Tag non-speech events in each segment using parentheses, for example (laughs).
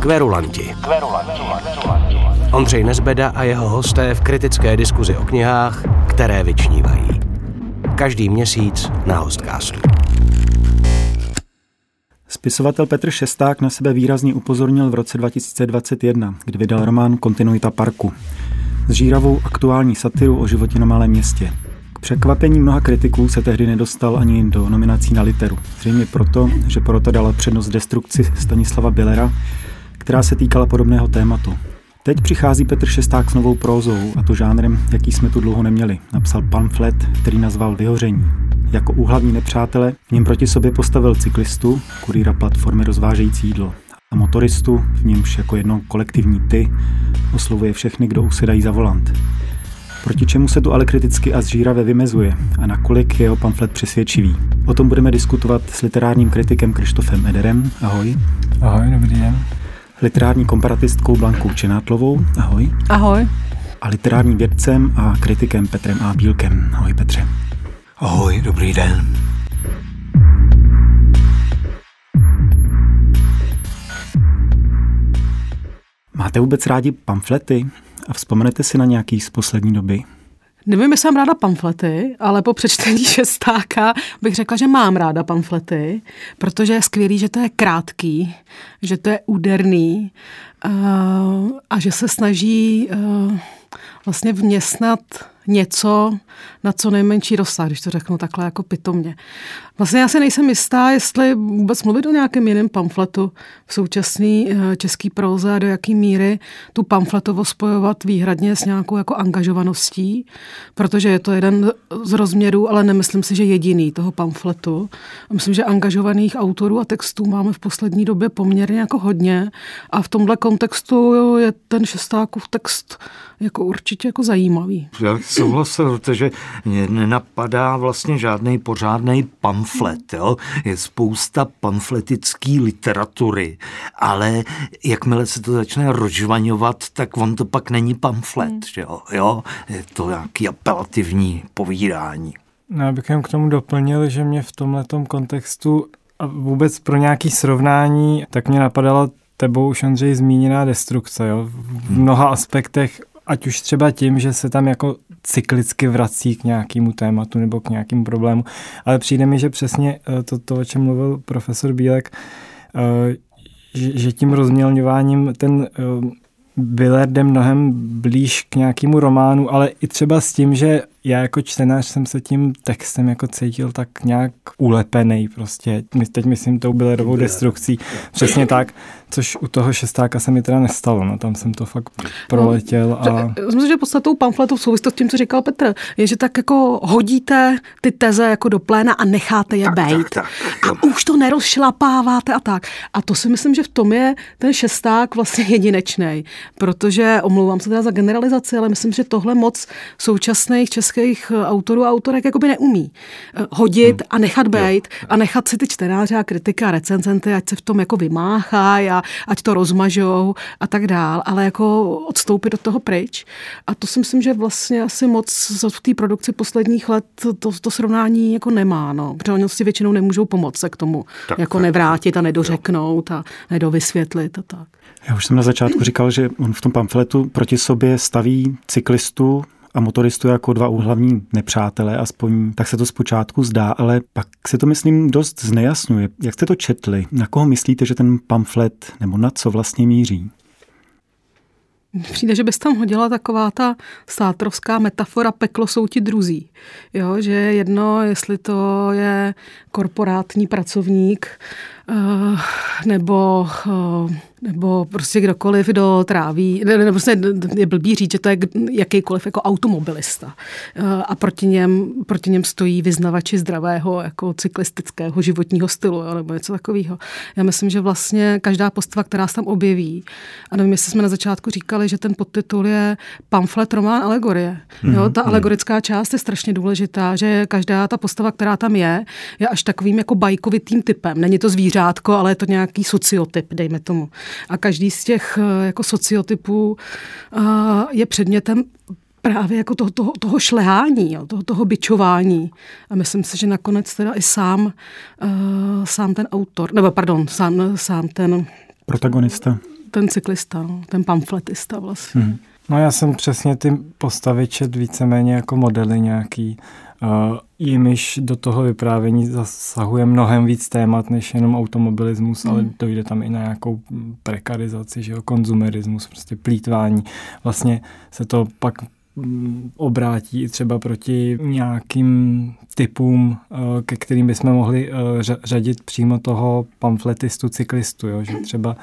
Kverulanti. Ondřej Nezbeda a jeho hosté v kritické diskuzi o knihách, které vyčnívají. Každý měsíc na Hostcastu. Spisovatel Petr Šesták na sebe výrazně upozornil v roce 2021, kdy vydal román Kontinuita parku. S žíravou aktuální satiru o životě na malém městě. K překvapení mnoha kritiků se tehdy nedostal ani do nominací na literu. Zřejmě proto, že porota dala přednost destrukci Stanislava Billera, která se týkala podobného tématu. Teď přichází Petr Šesták s novou prózou, a to žánrem, jaký jsme tu dlouho neměli. Napsal pamflet, který nazval Vyhoření. Jako úhlavní nepřátele v něm proti sobě postavil cyklistu, kurýra platformy rozvážející jídlo a motoristu, v němž jako jedno kolektivní ty oslovuje všechny, kdo usedají za volant. Proti čemu se tu ale kriticky a zžíravě vymezuje a nakolik je jeho pamflet přesvědčivý. O tom budeme diskutovat s literárním kritikem Krištofem Ederem. Ahoj. Ahoj, dobrý den. Literární komparatistkou Blankou Čenátlovou. Ahoj. Ahoj. A literárním vědcem a kritikem Petrem A. Bílkem. Ahoj Petře. Ahoj, dobrý den. Máte vůbec rádi pamflety? A vzpomenete si na nějaký z poslední doby? Nevím, jestli mám ráda pamflety, ale po přečtení (laughs) šestáka bych řekla, že mám ráda pamflety, protože je skvělý, že to je krátký, že to je úderný uh, a že se snaží uh, vlastně vměstnat něco na co nejmenší rozsah, když to řeknu takhle jako pitomně. Vlastně já si nejsem jistá, jestli vůbec mluvit o nějakém jiném pamfletu v současné eh, české proze a do jaký míry tu pamfletovost spojovat výhradně s nějakou jako angažovaností, protože je to jeden z rozměrů, ale nemyslím si, že jediný toho pamfletu. Myslím, že angažovaných autorů a textů máme v poslední době poměrně jako hodně a v tomhle kontextu je ten šestákův text jako určitě jako zajímavý. Já souhlasil, protože mě nenapadá vlastně žádný pořádný pamflet. Jo? Je spousta pamfletické literatury, ale jakmile se to začne rozžvaňovat, tak on to pak není pamflet. Hmm. Že jo? jo? Je to nějaký apelativní povídání. No, já bych jen k tomu doplnil, že mě v tomhle kontextu a vůbec pro nějaký srovnání, tak mě napadala tebou už Andřej zmíněná destrukce. Jo? V mnoha aspektech ať už třeba tím, že se tam jako cyklicky vrací k nějakému tématu nebo k nějakému problému, ale přijde mi, že přesně eh, to, to o čem mluvil profesor Bílek, eh, že tím rozmělňováním ten eh, Billard jde mnohem blíž k nějakému románu, ale i třeba s tím, že já jako čtenář jsem se tím textem jako cítil tak nějak ulepený prostě. Teď myslím tou Billerovou destrukcí. Přesně tak, což u toho šestáka se mi teda nestalo. No, tam jsem to fakt proletěl. A... Myslím, že podstatou pamfletu v souvislosti s tím, co říkal Petr, je, že tak jako hodíte ty teze jako do pléna a necháte je být. A už to nerozšlapáváte a tak. A to si myslím, že v tom je ten šesták vlastně jedinečný, protože omlouvám se teda za generalizaci, ale myslím, že tohle moc současných českých českých eh, autorů a autorek jakoby neumí eh, hodit hmm. a nechat být a nechat si ty čtenáře a kritiky a recenzenty, ať se v tom jako vymáchají a ať to rozmažou a tak dál, ale jako odstoupit do toho pryč. A to si myslím, že vlastně asi moc v té produkci posledních let to, to srovnání jako nemá, no. Protože oni si většinou nemůžou pomoct se k tomu tak, jako tak, nevrátit a nedořeknout a nedovysvětlit a tak. Já už jsem na začátku říkal, že on v tom pamfletu proti sobě staví cyklistu a motoristu jako dva úhlavní nepřátelé, aspoň tak se to zpočátku zdá, ale pak se to, myslím, dost znejasňuje. Jak jste to četli? Na koho myslíte, že ten pamflet nebo na co vlastně míří? Přijde, že bys tam hodila taková ta sátrovská metafora peklo jsou ti druzí. Jo, že jedno, jestli to je korporátní pracovník, uh, nebo uh, nebo prostě kdokoliv, kdo tráví, ne, ne, prostě je blbý říct, že to je jakýkoliv jako automobilista. Eh, a proti něm, proti něm stojí vyznavači zdravého jako cyklistického životního stylu, jo, nebo něco takového. Já myslím, že vlastně každá postava, která se tam objeví, a nevím, jestli jsme na začátku říkali, že ten podtitul je pamflet, román, alegorie. Jo, ta mhm. alegorická část je strašně důležitá, že každá ta postava, která tam je, je až takovým jako bajkovitým typem. Není to zvířátko, ale je to nějaký sociotyp, dejme tomu. A každý z těch eh, jako sociotypů eh, je předmětem právě jako toho, toho, toho šlehání, jo, toho, toho byčování. A myslím si, že nakonec teda i sám, uh, sám ten autor, nebo pardon, sám, sám ten protagonista. ten cyklista, no, ten pamfletista vlastně. Hmm. No já jsem přesně ty postavy čet víceméně jako modely nějaký, jimiž do toho vyprávění zasahuje mnohem víc témat než jenom automobilismus, mm. ale hmm. dojde tam i na nějakou prekarizaci, že jo, konzumerismus, prostě plítvání. Vlastně se to pak mm, obrátí třeba proti nějakým typům, uh, ke kterým bychom mohli uh, řadit přímo toho pamfletistu, cyklistu, jo? že třeba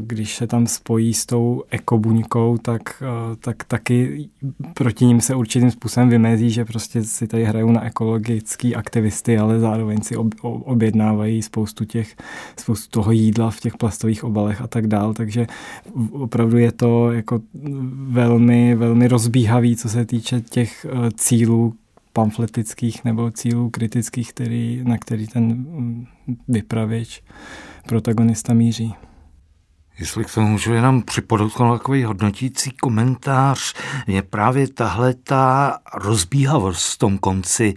když se tam spojí s tou ekobuňkou, tak, tak taky proti ním se určitým způsobem vymezí, že prostě si tady hrajou na ekologický aktivisty, ale zároveň si objednávají spoustu těch, spoustu toho jídla v těch plastových obalech a tak dál, takže opravdu je to jako velmi, velmi rozbíhavý, co se týče těch e, cílů, pamfletických nebo cílů kritických, který, na který ten mm, vypravěč protagonista míří. Jestli k tomu můžu jenom připodotknout takový hodnotící komentář, mě právě tahle ta rozbíhavost v tom konci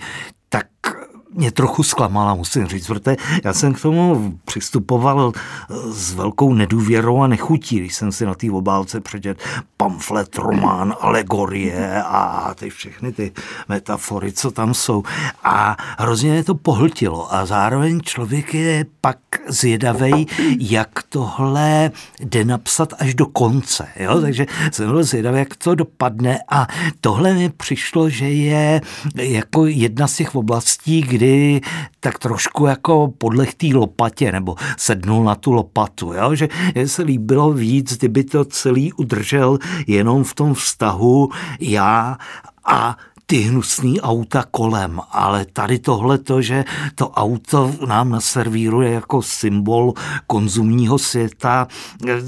mě trochu zklamala, musím říct, protože já jsem k tomu přistupoval eh, s velkou nedůvěrou a nechutí, když jsem si na té obálce přečet pamflet, román, alegorie a ty všechny ty metafory, co tam jsou. A hrozně mě to pohltilo a zároveň člověk je pak zvědavý, jak tohle jde napsat až do konce. Jo? Takže jsem byl zvědavý, jak to dopadne a tohle mi přišlo, že je jako jedna z těch oblastí, kdy kdy tak trošku jako podlech té lopatě nebo sednul na tu lopatu, jo? že se líbilo víc, kdyby to celý udržel jenom v tom vztahu já a ty hnusný auta kolem, ale tady tohle to, že to auto nám naservíruje jako symbol konzumního světa,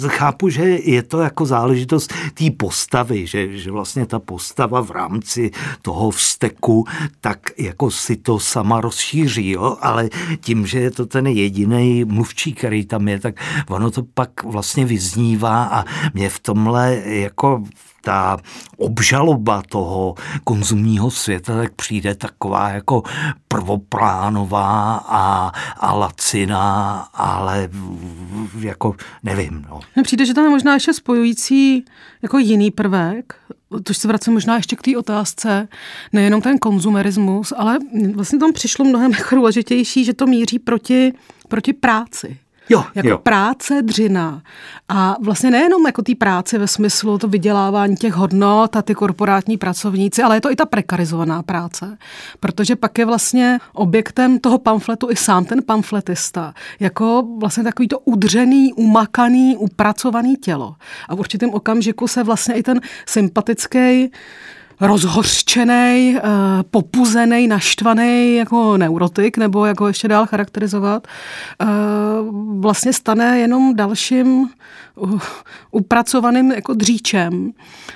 chápu, že je to jako záležitost té postavy, že, že vlastně ta postava v rámci toho vzteku tak jako si to sama rozšíří, jo? ale tím, že je to ten jediný mluvčí, který tam je, tak ono to pak vlastně vyznívá a mě v tomhle jako ta obžaloba toho konzumního světa tak přijde taková jako prvoplánová a, a laciná, ale jako nevím. No. Přijde, že tam je možná ještě spojující jako jiný prvek, to se vracím možná ještě k té otázce, nejenom ten konzumerismus, ale vlastně tam přišlo mnohem (laughs) důležitější, že to míří proti, proti práci. Jo, jako jo. práce dřina. A vlastně nejenom jako té práce ve smyslu to vydělávání těch hodnot a ty korporátní pracovníci, ale je to i ta prekarizovaná práce. Protože pak je vlastně objektem toho pamfletu i sám ten pamfletista. Jako vlastně takový to udřený, umakaný, upracovaný tělo. A v určitém okamžiku se vlastně i ten sympatický rozhořčený, eh, popuzený, naštvaný jako neurotik, nebo jako ještě dál charakterizovat, eh, vlastně stane jenom dalším upracovaným jako dříčem.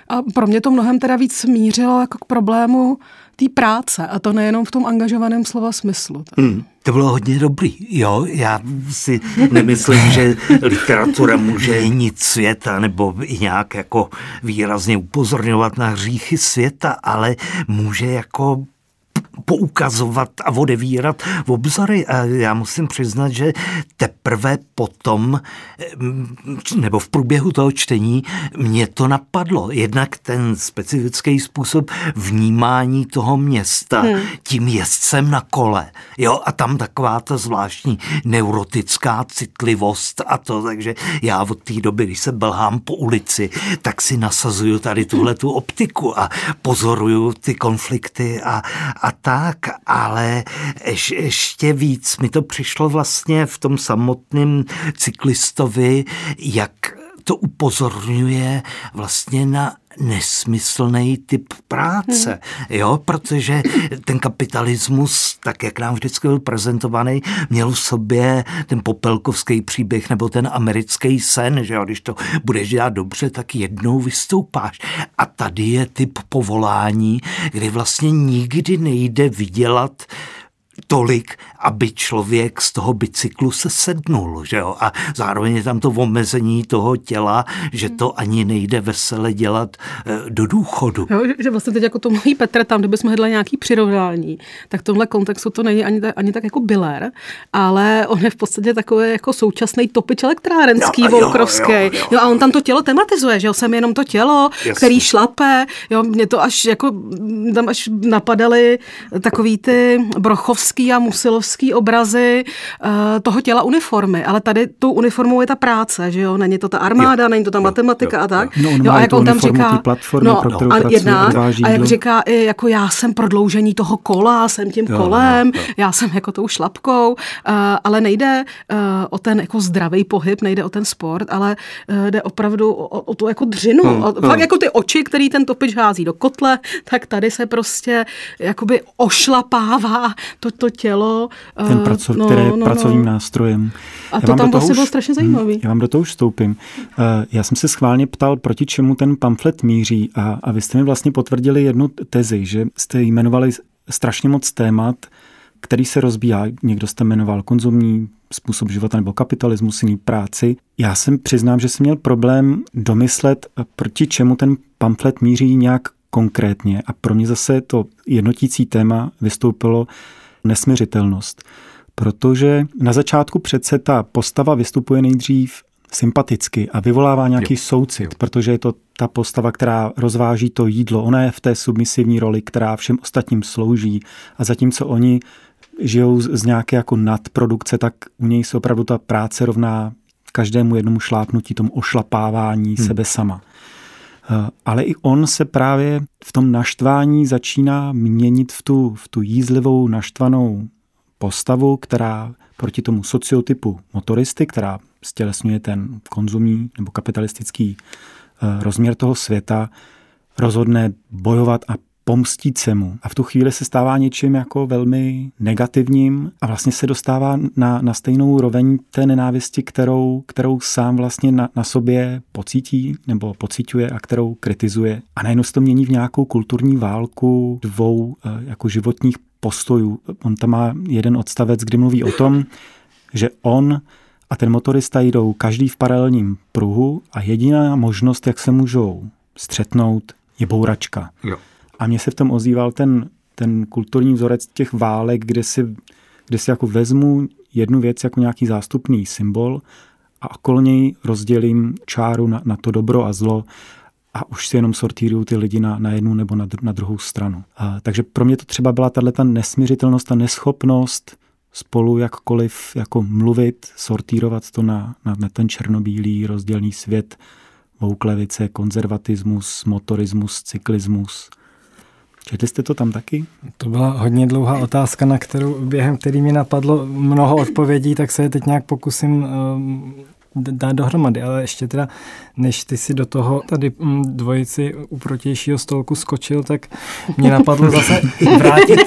A pro mě to mnohem teda víc mířilo jako k problému té práce a to nejenom v tom angažovaném slova smyslu. Hmm, to bylo hodně dobrý, jo. Já si nemyslím, že literatura může nic světa nebo nějak jako výrazně upozorňovat na hříchy světa, ale může jako poukazovat a odevírat v obzory. A já musím přiznat, že teprve potom, mm, nebo v průběhu toho čtení, mě to napadlo. Jednak ten specifický způsob vnímání toho města hmm. tím jezdcem na kole. Jo, a tam taková ta zvláštní neurotická citlivost a to, takže já od té doby, když se belhám po ulici, tak si nasazuju tady tuhle tu optiku a pozoruju ty konflikty a, a tak, ale ješ, ještě víc mi to přišlo vlastně v tom samotném cyklistovi, jak to upozorňuje vlastně na nesmyslný typ práce, jo, protože ten kapitalismus, tak jak nám vždycky byl prezentovaný, měl v sobě ten popelkovský příběh nebo ten americký sen, že jo, když to budeš dělat dobře, tak jednou vystoupáš. A tady je typ povolání, kdy vlastně nikdy nejde vydělat tolik, aby člověk z toho bicyklu se sednul, že jo? A zároveň je tam to omezení toho těla, že to ani nejde vesele dělat eh, do důchodu. Jo, že vlastně teď jako to mluví Petr, tam, kdybychom hledali nějaký přirovnání, tak v tomhle kontextu to není ani, ani tak jako Biller, ale on je v podstatě takový jako současný topič elektrárenský, jo, Volkrovský. Jo, jo, jo. jo, a on tam to tělo tematizuje, že jo, jsem jenom to tělo, Jasně. který šlape, jo, mě to až jako, tam až napadaly takový ty brochovský a musilovský obrazy uh, toho těla uniformy, ale tady tou uniformou je ta práce, že jo, není to ta armáda, jo, není to ta jo, matematika jo, a tak. No, on jo, a jak on tam říká, platformy, no, pro kterou a jedna, a jak říká i jako já jsem prodloužení toho kola, jsem tím jo, kolem, jo, jo. já jsem jako tou šlapkou, uh, ale nejde uh, o ten jako zdravý pohyb, nejde o ten sport, ale uh, jde opravdu o, o tu jako dřinu, hmm, o, hmm. fakt jako ty oči, který ten topič hází do kotle, tak tady se prostě jakoby ošlapává to, to tělo. Ten praco, no, které je no, no. pracovním no. nástrojem. A já to tam vlastně bylo strašně zajímavý. Hm, já vám do toho už vstoupím. Já jsem se schválně ptal, proti čemu ten pamflet míří a, a vy jste mi vlastně potvrdili jednu tezi, že jste jmenovali strašně moc témat, který se rozbíhá. Někdo jste jmenoval konzumní způsob života nebo kapitalismus, jiný práci. Já jsem přiznám, že jsem měl problém domyslet, proti čemu ten pamflet míří nějak konkrétně. A pro mě zase to jednotící téma vystoupilo nesměřitelnost. Protože na začátku přece ta postava vystupuje nejdřív sympaticky a vyvolává nějaký jo. soucit, jo. protože je to ta postava, která rozváží to jídlo. Ona je v té submisivní roli, která všem ostatním slouží. A zatímco oni žijou z, nějaké jako nadprodukce, tak u něj se opravdu ta práce rovná každému jednomu šlápnutí, tomu ošlapávání hmm. sebe sama. Eh, ale i on se právě v tom naštvání začíná měnit v tu, v tu jízlivou, naštvanou postavu, která proti tomu sociotypu motoristy, která stělesňuje ten konzumní nebo kapitalistický eh, rozměr toho světa, rozhodne bojovat a pomstit se mu. A v tu chvíli se stává něčím jako velmi negativním a vlastně se dostává na, na stejnou roveň té nenávisti, kterou, kterou sám vlastně na, na sobě pocítí nebo pociťuje a kterou kritizuje. A najednou se to mění v nějakou kulturní válku dvou eh, jako životních postojů. On tam má jeden odstavec, kdy mluví o tom, že on a ten motorista jdou každý v paralelním pruhu a jediná možnost, jak se můžou střetnout, je bouračka. Jo. A mně se v tom ozýval ten, ten kulturní vzorec těch válek, kde si, kde si jako vezmu jednu věc jako nějaký zástupný symbol a okolo něj rozdělím čáru na, na to dobro a zlo a už si jenom sortíruju ty lidi na, na jednu nebo na, na druhou stranu. A, takže pro mě to třeba byla tato nesměřitelnost, ta neschopnost spolu jakkoliv jako mluvit, sortírovat to na, na, na ten černobílý rozdělný svět, vouklevice, konzervatismus, motorismus, cyklismus. Četli jste to tam taky? To byla hodně dlouhá otázka, na kterou během který mi napadlo mnoho odpovědí, tak se je teď nějak pokusím um, dát dohromady, ale ještě teda, než ty si do toho tady mm, dvojici u protějšího stolku skočil, tak mě napadlo zase vrátit,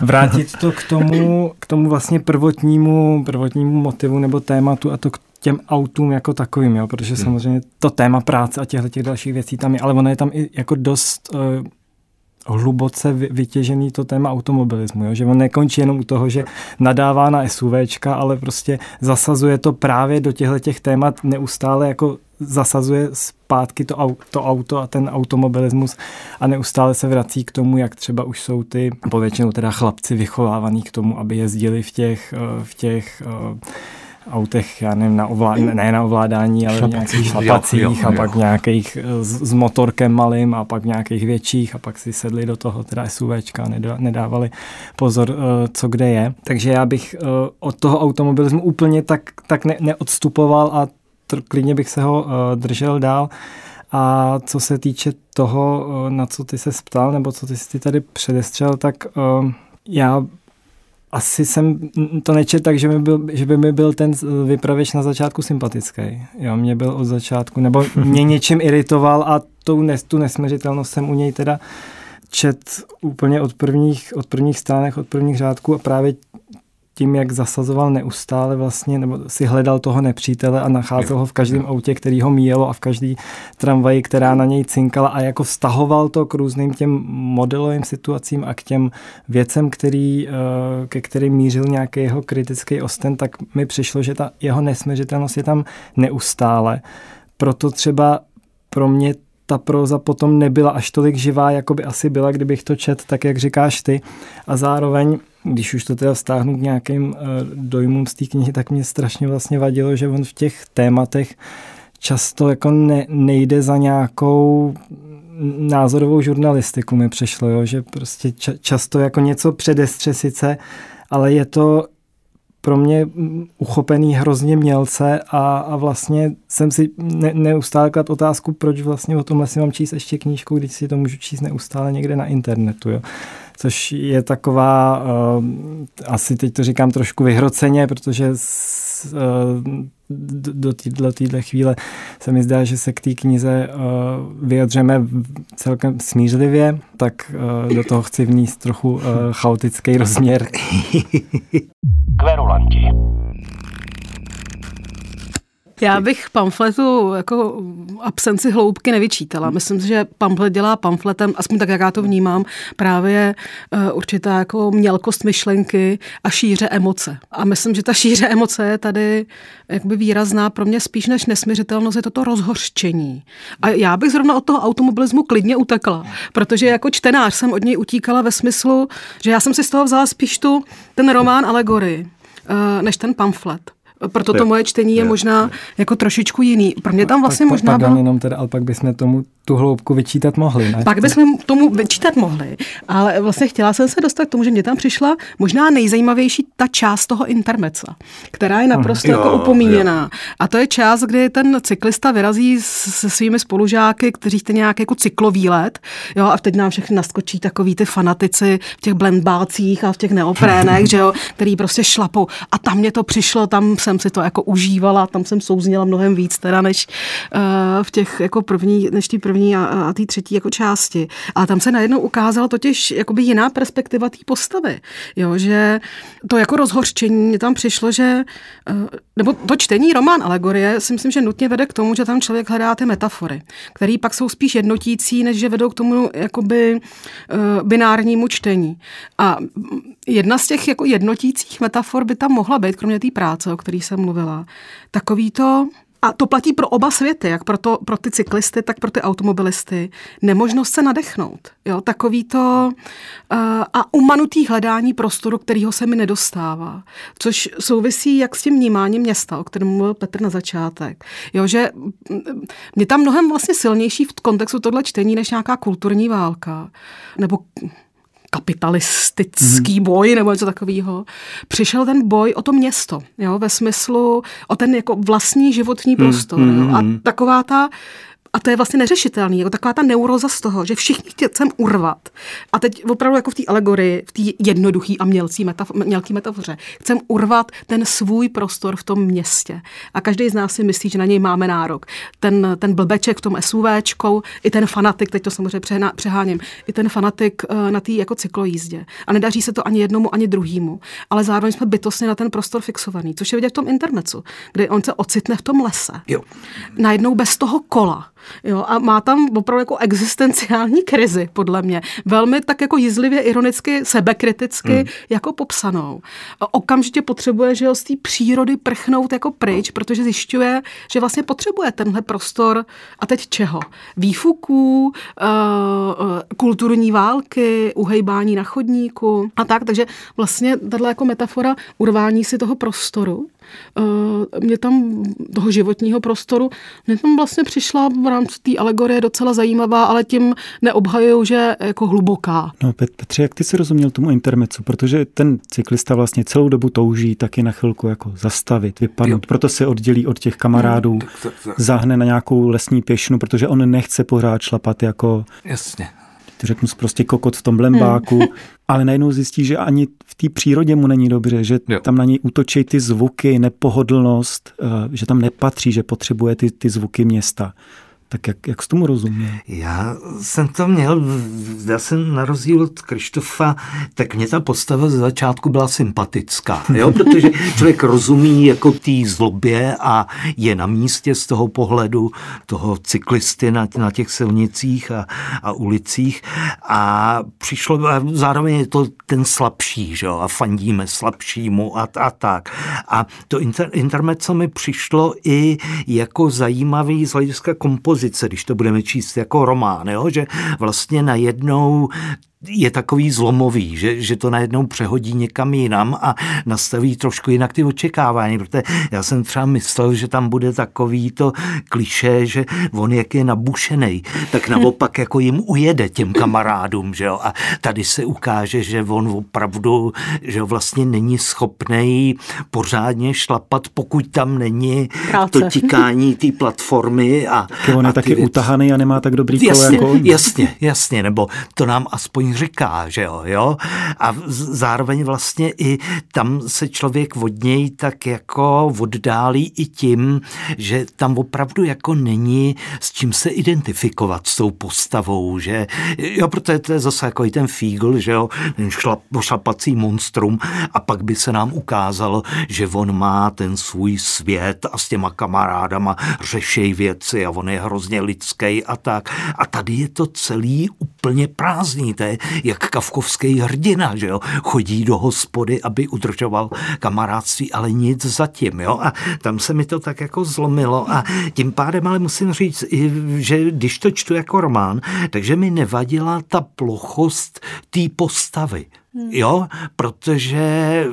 vrátit to k tomu, k tomu vlastně prvotnímu, prvotnímu motivu nebo tématu a to k těm autům jako takovým, jo, protože hmm. samozřejmě to téma práce a těchto těch dalších věcí tam je, ale ono je tam i jako dost uh, hluboce vytěžený to téma automobilismu, jo? že on nekončí jenom u toho, že nadává na SUVčka, ale prostě zasazuje to právě do těchto těch témat neustále jako zasazuje zpátky to, to auto a ten automobilismus a neustále se vrací k tomu, jak třeba už jsou ty povětšinou teda chlapci vychovávaní k tomu, aby jezdili v těch, eh, v těch uh, autech, já nevím, na ovlá, ne na ovládání, ale v nějakých šlapacích jo, jo, a pak nějakých s, s motorkem malým a pak nějakých větších a pak si sedli do toho teda SUVčka a nedávali pozor, eh, co kde je. Takže já bych eh, od toho automobilismu úplně tak, tak ne, neodstupoval a tr, klidně bych se ho eh, držel dál. A co se týče toho, na co ty se ptal, nebo co ty jsi tady předestřel, tak já asi jsem to nečetl tak, že, mi byl, že by mi byl ten vypravěč na začátku sympatický. Jo, mě byl od začátku, nebo mě něčím iritoval a tu, nes, tu nesměřitelnost jsem u něj teda čet úplně od prvních, od prvních stránek, od prvních řádků a právě tím, jak zasazoval neustále vlastně, nebo si hledal toho nepřítele a nacházel ho v každém autě, který ho míjelo a v každý tramvaji, která na něj cinkala a jako vztahoval to k různým těm modelovým situacím a k těm věcem, který, eh, ke kterým mířil nějaký jeho kritický osten, tak mi přišlo, že ta jeho nesměřitelnost je tam neustále. Proto třeba pro mě ta proza potom nebyla až tolik živá, jako by asi byla, kdybych to čet, tak jak říkáš ty. A zároveň, když už to teda stáhnu k nějakým uh, dojmům z té knihy, tak mě strašně vlastně vadilo, že on v těch tématech často jako ne, nejde za nějakou názorovou žurnalistiku mi přišlo, jo, že prostě ča, často jako něco předestře sice, ale je to pro mě uchopený hrozně mělce a, a vlastně jsem si ne, neustále klad otázku, proč vlastně o tomhle si mám číst ještě knížku, když si to můžu číst neustále někde na internetu. Jo. Což je taková, uh, asi teď to říkám trošku vyhroceně, protože s, uh, do téhle chvíle se mi zdá, že se k té knize uh, vyjadřeme celkem smířlivě, tak uh, do toho chci vníst trochu uh, chaotický rozměr. Kverulanti. Já bych pamfletu jako absenci hloubky nevyčítala. Myslím si, že pamflet dělá pamfletem, aspoň tak, jak já to vnímám, právě uh, určitá jako mělkost myšlenky a šíře emoce. A myslím, že ta šíře emoce je tady jakby výrazná pro mě spíš než nesměřitelnost, je toto rozhořčení. A já bych zrovna od toho automobilismu klidně utekla, protože jako čtenář jsem od něj utíkala ve smyslu, že já jsem si z toho vzala spíš tu, ten román alegorii, uh, než ten pamflet. Proto to moje čtení je možná jako trošičku jiný. Pro mě tam vlastně možná bylo... jenom teda, ale pak bychom tomu tu hloubku vyčítat mohli, ne? Pak bychom tomu vyčítat mohli, ale vlastně chtěla jsem se dostat k tomu, že mě tam přišla možná nejzajímavější ta část toho intermeca, která je naprosto jo, jako upomíněná. Jo. A to je část, kdy ten cyklista vyrazí se svými spolužáky, kteří chtějí nějaký jako cyklový let, jo, a teď nám všechny naskočí takový ty fanatici v těch blendbácích a v těch neoprénech, (laughs) že jo, který prostě šlapou. A tam mě to přišlo, tam jsem si to jako užívala, tam jsem souzněla mnohem víc teda, než uh, v těch jako první, než ty první a, a té třetí jako části. A tam se najednou ukázala totiž jakoby jiná perspektiva té postavy. Jo, že to jako rozhorčení mě tam přišlo, že eh, nebo to čtení román Alegorie si myslím, že nutně vede k tomu, že tam člověk hledá ty metafory, které pak jsou spíš jednotící, než že vedou k tomu jakoby uh, binárnímu čtení. A jedna z těch jako jednotících metafor by tam mohla být, kromě té práce, o které jsem mluvila, takový to a to platí pro oba světy, jak pro, to, pro ty cyklisty, tak pro ty automobilisty. Nemožnost se nadechnout. Jo? Takový to uh, a umanutý hledání prostoru, kterýho se mi nedostává. Což souvisí jak s tím vnímáním města, o kterém mluvil Petr na začátek. Jo, že mě tam mnohem vlastně silnější v kontextu tohle čtení, než nějaká kulturní válka. Nebo kapitalistický mm-hmm. boj nebo něco takového. Přišel ten boj o to město, jo, ve smyslu o ten jako vlastní životní mhm, prostor. Mm-hmm. Jo, a mhm. taková ta a to je vlastně neřešitelný, jako taková ta neuroza z toho, že všichni chcem urvat. A teď opravdu jako v té alegorii, v té jednoduché a mělcí metaf- mělký metafoře, chcem urvat ten svůj prostor v tom městě. A každý z nás si myslí, že na něj máme nárok. Ten, ten blbeček v tom SUVčkou, i ten fanatik, teď to samozřejmě přehná, přeháním, i ten fanatik uh, na té jako cyklojízdě. A nedaří se to ani jednomu, ani druhému. Ale zároveň jsme bytostně na ten prostor fixovaný, což je vidět v tom internetu, kdy on se ocitne v tom lese. Jo. Najednou bez toho kola Jo, a má tam opravdu jako existenciální krizi, podle mě. Velmi tak jako jízlivě, ironicky, sebekriticky hmm. jako popsanou. Okamžitě potřebuje, že jo, z té přírody prchnout jako pryč, protože zjišťuje, že vlastně potřebuje tenhle prostor a teď čeho? Výfuků, uh, kulturní války, uhejbání na chodníku a tak. Takže vlastně tahle jako metafora urvání si toho prostoru Eh, mě tam toho životního prostoru, mě tam vlastně přišla v rámci té alegorie docela zajímavá, ale tím neobhajuju, že jako hluboká. No Petře, jak ty si rozuměl tomu intermecu? Protože ten cyklista vlastně celou dobu touží taky na chvilku jako zastavit, vypadnout, jo. proto se oddělí od těch kamarádů, no, tak, tak, tak. zahne na nějakou lesní pěšinu, protože on nechce pořád šlapat jako Jasně to řeknu prostě kokot v tom blembáku, hmm. (laughs) ale najednou zjistí, že ani v té přírodě mu není dobře, že jo. tam na něj útočí ty zvuky, nepohodlnost, eh, že tam nepatří, že potřebuje ty, ty zvuky města. Tak jak, jak jsi tomu rozuměl? Já jsem to měl, já jsem na rozdíl od Krištofa, tak mě ta postava ze začátku byla sympatická, jo? (laughs) protože člověk rozumí jako té zlobě a je na místě z toho pohledu toho cyklisty na, na těch silnicích a, a ulicích a přišlo, a zároveň je to ten slabší, že jo? a fandíme slabšímu a, a tak. A to inter, intermezzo mi přišlo i jako zajímavý z hlediska kompozice, když to budeme číst jako román, jo? že vlastně najednou je takový zlomový, že, že to najednou přehodí někam jinam a nastaví trošku jinak ty očekávání, protože já jsem třeba myslel, že tam bude takový to kliše, že on jak je nabušený, tak (laughs) naopak jako jim ujede těm kamarádům, že jo, a tady se ukáže, že on opravdu, že vlastně není schopný pořádně šlapat, pokud tam není Práce. to tikání té platformy a, on je taky věc... utahaný a nemá tak dobrý jasně, kolo jako on. Jasně, jasně, nebo to nám aspoň říká, že jo, jo? A zároveň vlastně i tam se člověk od něj tak jako oddálí i tím, že tam opravdu jako není s čím se identifikovat s tou postavou, že jo, protože to je zase jako i ten fígl, že jo, šlap, šlapací monstrum a pak by se nám ukázalo, že on má ten svůj svět a s těma kamarádama řešej věci a on je hrozně lidský a tak. A tady je to celý úplně prázdný, to je jak kavkovský hrdina, že jo, chodí do hospody, aby udržoval kamarádství, ale nic zatím, jo, a tam se mi to tak jako zlomilo a tím pádem ale musím říct, že když to čtu jako román, takže mi nevadila ta plochost té postavy. Hmm. Jo, protože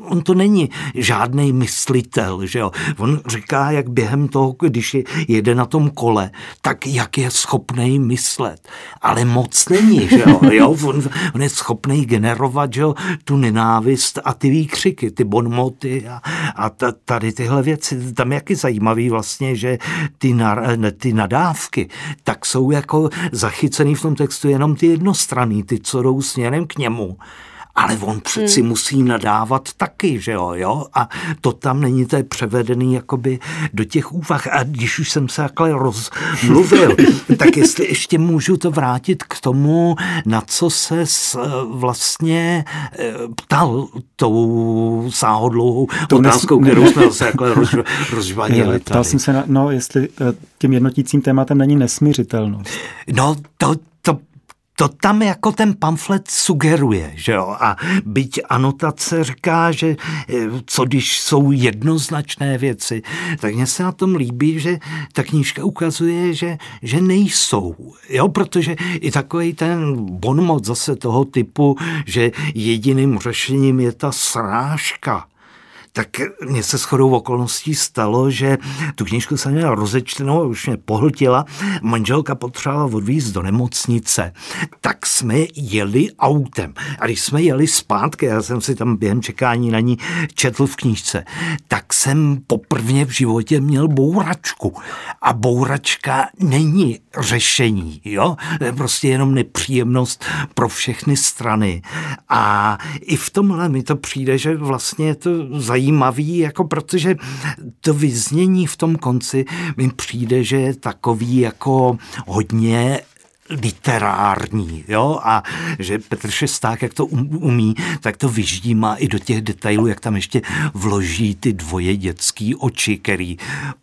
on to není žádný myslitel, že jo. On říká, jak během toho, když jede na tom kole, tak jak je schopný myslet. Ale moc není, že jo. (laughs) jo? On, on je schopný generovat, že jo, tu nenávist a ty výkřiky, ty bonmoty a, a tady tyhle věci. Tam jak je zajímavý vlastně, že ty, na, ty nadávky, tak jsou jako zachycený v tom textu jenom ty jednostranný, ty, co jdou směrem k němu ale on přeci hmm. musí nadávat taky, že jo, jo? A to tam není to je převedený jakoby do těch úvah. A když už jsem se takhle rozmluvil, (laughs) tak jestli ještě můžu to vrátit k tomu, na co se vlastně eh, ptal tou sáhodlouhou otázkou, kterou jsme se takhle roz, rozžvanili. (laughs) Ptal jsem se, na, no, jestli eh, tím jednotícím tématem není nesmířitelnost. No, to, to tam jako ten pamflet sugeruje, že jo? A byť anotace říká, že eh, co když jsou jednoznačné věci, tak mně se na tom líbí, že ta knížka ukazuje, že, že nejsou, jo? Protože i takový ten bonmot zase toho typu, že jediným řešením je ta srážka, tak mně se shodou okolností stalo, že tu knížku jsem měla rozečtenou, už mě pohltila, manželka potřebovala odvízt do nemocnice, tak jsme jeli autem. A když jsme jeli zpátky, já jsem si tam během čekání na ní četl v knížce, tak jsem poprvně v životě měl bouračku. A bouračka není řešení, jo? Je prostě jenom nepříjemnost pro všechny strany. A i v tomhle mi to přijde, že vlastně je to zajímavé zajímavý, jako protože to vyznění v tom konci mi přijde, že je takový jako hodně literární, jo, a že Petr Šesták, jak to um, umí, tak to vyždímá i do těch detailů, jak tam ještě vloží ty dvoje dětský oči, který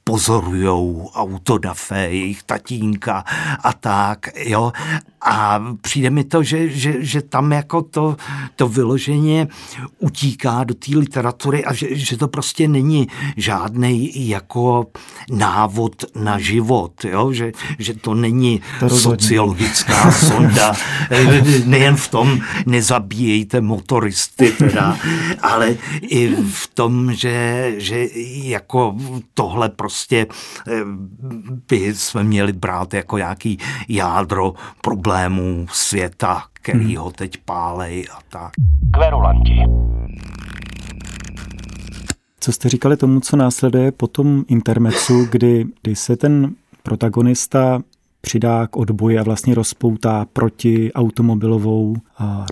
pozorujou autodafé, jejich tatínka a tak, jo, a přijde mi to, že, že, že tam jako to, to vyloženě utíká do té literatury a že, že to prostě není žádný jako návod na život, jo? Že, že to není to sociologická sonda. (laughs) Nejen v tom nezabíjejte motoristy, teda, ale i v tom, že, že jako tohle prostě eh, by jsme měli brát jako nějaký jádro problém problémů světa, který hmm. ho teď pálej a tak. Kverulanti. Co jste říkali tomu, co následuje po tom intermecu, kdy, kdy se ten protagonista přidá k odboji a vlastně rozpoutá proti automobilovou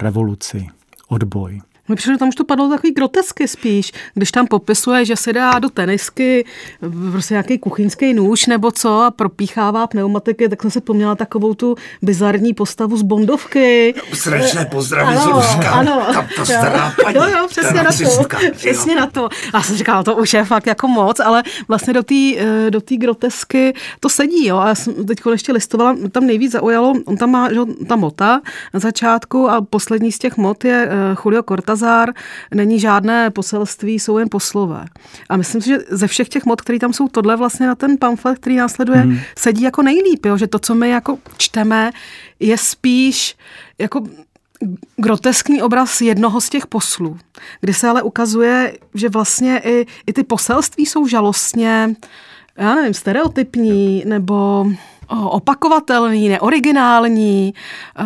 revoluci, odboj. Mi přišlo, tam už to padlo takový grotesky spíš, když tam popisuje, že se dá do tenisky prostě nějaký kuchyňský nůž nebo co a propíchává pneumatiky, tak jsem se poměla takovou tu bizarní postavu z Bondovky. Srdečné pozdraví ano, z Ruska. Ano, Tam ta stará paní, jo, jo, přesně na to. Přesně na to. A jsem říkala, to už je fakt jako moc, ale vlastně do té do tý grotesky to sedí. Jo. A já jsem teď ještě listovala, tam nejvíc zaujalo, on tam má že, ta mota na začátku a poslední z těch mot je uh, Julio Cortazar, není žádné poselství, jsou jen poslové. A myslím si, že ze všech těch mod, které tam jsou, tohle vlastně na ten pamflet, který následuje, hmm. sedí jako nejlíp, jo, že to, co my jako čteme, je spíš jako groteskní obraz jednoho z těch poslů, kdy se ale ukazuje, že vlastně i, i ty poselství jsou žalostně, já nevím, stereotypní nebo opakovatelný, neoriginální uh,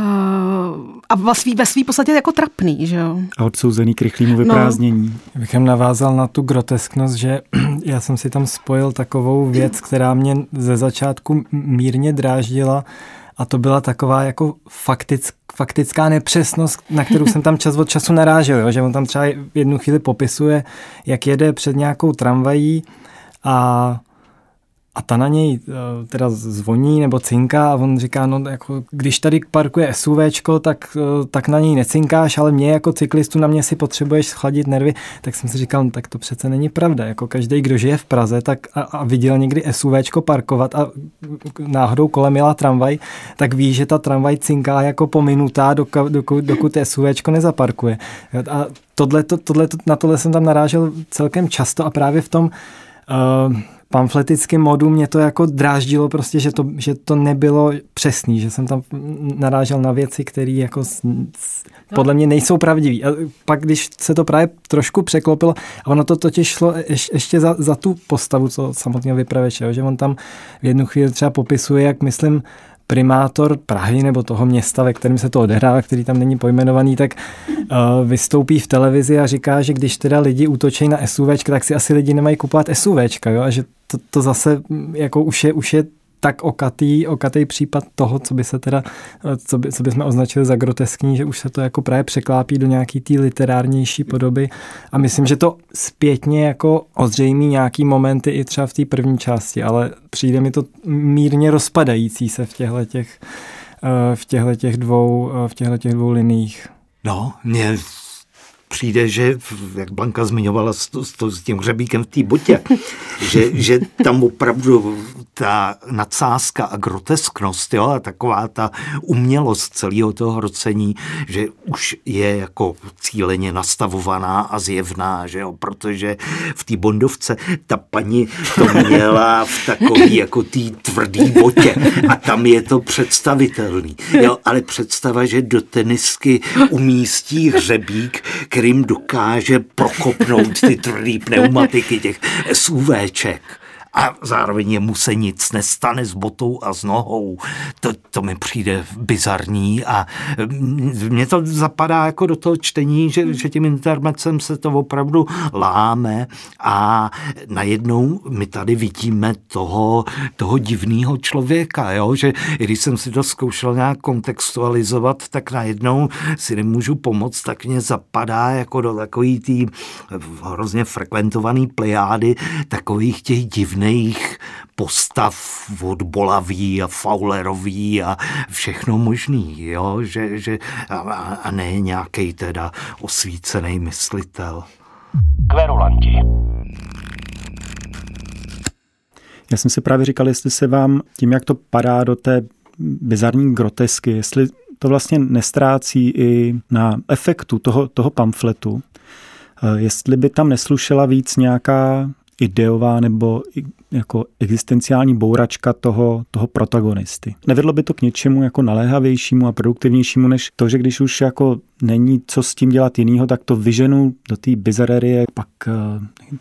a ve svý, ve svý podstatě jako trapný. Že jo? A odsouzený k rychlému vyprázdnění. No. Bych navázal na tu grotesknost, že (clears throat) já jsem si tam spojil takovou věc, která mě ze začátku mírně dráždila a to byla taková jako faktick, faktická nepřesnost, na kterou jsem tam čas od času narážel, jo? že on tam třeba jednu chvíli popisuje, jak jede před nějakou tramvají a a ta na něj eh, teda zvoní nebo cinká a on říká, no jako, když tady parkuje SUVčko, tak, eh, tak na něj necinkáš, ale mě jako cyklistu na mě si potřebuješ schladit nervy, tak jsem si říkal, no, tak to přece není pravda. Jako každý, kdo žije v Praze tak a, a viděl někdy SUVčko parkovat a náhodou kolem jela tramvaj, tak ví, že ta tramvaj cinká jako po minutá, dokud, dokud, dokud SUVčko nezaparkuje. A tohle, tohle, na tohle jsem tam narážel celkem často a právě v tom uh, pamfletickém modu mě to jako dráždilo prostě, že to, že to nebylo přesný, že jsem tam narážel na věci, které jako s, s, podle mě nejsou pravdivé. A pak, když se to právě trošku překlopilo, a ono to totiž šlo ješ, ještě za, za tu postavu, co samotného vypravěče, že on tam v jednu chvíli třeba popisuje, jak myslím, primátor Prahy nebo toho města, ve kterém se to odehrává, který tam není pojmenovaný, tak uh, vystoupí v televizi a říká, že když teda lidi útočí na SUV, tak si asi lidi nemají kupovat SUV, jo? a že to, to zase mm, jako už je, už je tak okatý, okatý případ toho, co by se teda, co, by, co by jsme označili za groteskní, že už se to jako právě překlápí do nějaký té literárnější podoby a myslím, že to zpětně jako ozřejmí nějaký momenty i třeba v té první části, ale přijde mi to mírně rozpadající se v těchto těch, eh, v těchto těch dvou, eh, v těchto těch dvou liních. No, mě přijde, že, jak Blanka zmiňovala s, s, s tím hřebíkem v té botě, (laughs) že, že tam opravdu ta nadsázka a grotesknost, jo, a taková ta umělost celého toho rocení, že už je jako cíleně nastavovaná a zjevná, že jo, protože v té bondovce ta paní to (laughs) měla v takový jako tý tvrdý botě a tam je to představitelný, jo, ale představa, že do tenisky umístí hřebík, kterým dokáže prokopnout ty tvrdý pneumatiky těch SUVček a zároveň jemu se nic nestane s botou a s nohou. To, to mi přijde bizarní a mně to zapadá jako do toho čtení, že, že tím intermecem se to opravdu láme a najednou my tady vidíme toho, toho divného člověka, jo? že když jsem si to zkoušel nějak kontextualizovat, tak najednou si nemůžu pomoct, tak mě zapadá jako do takový tý hrozně frekventovaný plejády takových těch divných různých postav od Bolaví a Fowlerový a všechno možný, jo? Že, že, a, a ne nějaký teda osvícený myslitel. Kverulanti. Já jsem si právě říkal, jestli se vám tím, jak to padá do té bizarní grotesky, jestli to vlastně nestrácí i na efektu toho, toho pamfletu, eh, jestli by tam neslušela víc nějaká ideová nebo jako existenciální bouračka toho, toho protagonisty. Nevedlo by to k něčemu jako naléhavějšímu a produktivnějšímu, než to, že když už jako není co s tím dělat jinýho, tak to vyženu do té bizarerie, pak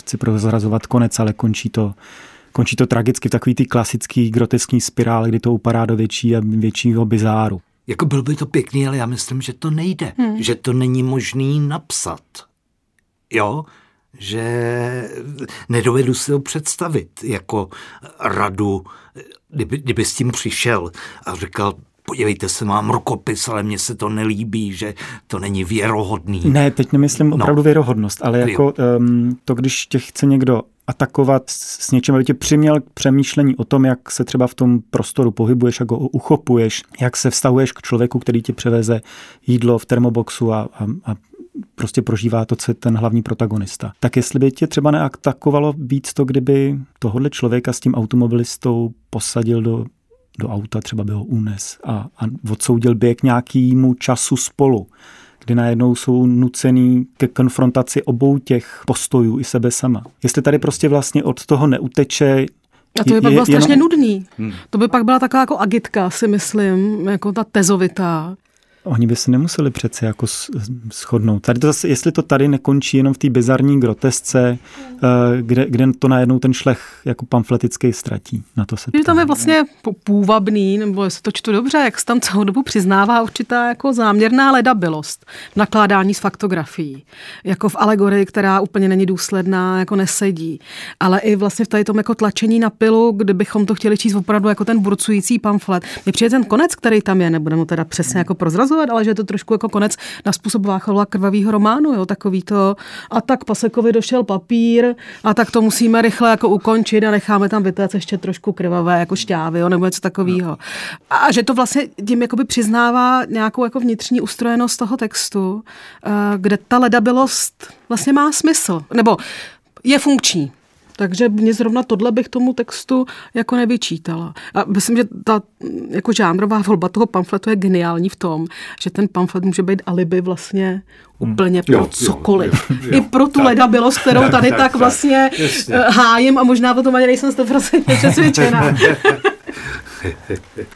chci prozrazovat konec, ale končí to končí to tragicky v takový ty klasický groteskní spirále, kdy to upadá do větší a většího bizáru. Jako byl by to pěkný, ale já myslím, že to nejde. Hmm. Že to není možný napsat. Jo? Že nedovedu si to představit jako radu, kdyby, kdyby s tím přišel a říkal, podívejte se, mám rukopis, ale mně se to nelíbí, že to není věrohodný. Ne, teď nemyslím no. opravdu věrohodnost, ale jako um, to, když tě chce někdo atakovat s něčím, aby tě přiměl k přemýšlení o tom, jak se třeba v tom prostoru pohybuješ, jak ho uchopuješ, jak se vztahuješ k člověku, který ti převeze jídlo v termoboxu a, a, a prostě prožívá to, co je ten hlavní protagonista. Tak jestli by tě třeba neatakovalo víc to, kdyby tohohle člověka s tím automobilistou posadil do, do auta, třeba by ho unes a, a odsoudil by k nějakému času spolu kdy najednou jsou nucený ke konfrontaci obou těch postojů i sebe sama. Jestli tady prostě vlastně od toho neuteče a to by pak bylo strašně jenom... nudný. Hmm. To by pak byla taková jako agitka, si myslím, jako ta tezovitá. Oni by se nemuseli přece jako shodnout. Tady to zase, jestli to tady nekončí jenom v té bizarní grotesce, eh, kde, kde to najednou ten šlech jako pamfletický ztratí. Na to se Že tam je vlastně půvabný, nebo jestli to čtu dobře, jak se tam celou dobu přiznává určitá jako záměrná ledabilost v nakládání s faktografií. Jako v alegorii, která úplně není důsledná, jako nesedí. Ale i vlastně v tady tom jako tlačení na pilu, kdybychom to chtěli číst opravdu jako ten burcující pamflet. Mně přijde ten konec, který tam je, nebudeme teda přesně jako prozrazovat, ukazovat, ale že je to trošku jako konec na způsob Váchala krvavého románu, jo, takový to. A tak Pasekovi došel papír a tak to musíme rychle jako ukončit a necháme tam vytéct ještě trošku krvavé jako šťávy, jo, nebo něco takového. A že to vlastně tím jakoby přiznává nějakou jako vnitřní ustrojenost toho textu, eh, kde ta ledabilost vlastně má smysl, nebo je funkční. Takže mě zrovna tohle bych tomu textu jako nevyčítala. A myslím, že ta jako žánrová volba toho pamfletu je geniální v tom, že ten pamflet může být alibi vlastně hmm. úplně pro jo, cokoliv. Jo, jo, jo. I pro tu tak, ledabilost, kterou tak, tady tak, tak, tak vlastně jasně. Eh, hájím a možná o tom ani nejsem 100% (laughs) přesvědčená. (laughs)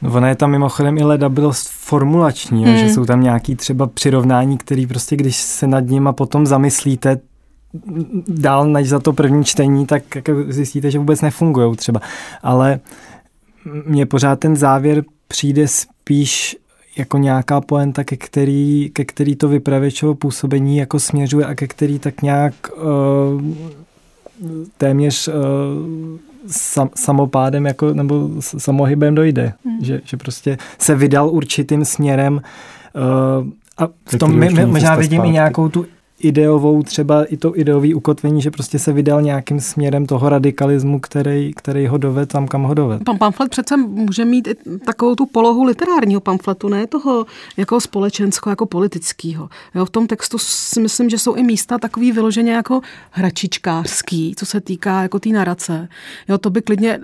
No ona je tam mimochodem i ledabilost formulační, hmm. že jsou tam nějaký třeba přirovnání, který prostě, když se nad ním a potom zamyslíte, dál než za to první čtení, tak jako zjistíte, že vůbec nefungují třeba. Ale mně pořád ten závěr přijde spíš jako nějaká poenta, ke který, ke který to vypravěčovo působení jako směřuje a ke který tak nějak uh, téměř uh, sam, samopádem jako, nebo samohybem dojde. Hmm. Že, že prostě se vydal určitým směrem uh, a v tom my, my, možná vidím i nějakou tu ideovou, třeba i to ideový ukotvení, že prostě se vydal nějakým směrem toho radikalismu, který, který ho doved tam, kam ho doved. Pan pamflet přece může mít i takovou tu polohu literárního pamfletu, ne toho jako společenského, jako politického. Jo, v tom textu si myslím, že jsou i místa takový vyloženě jako hračičkářský, co se týká jako té narace. Jo, to by klidně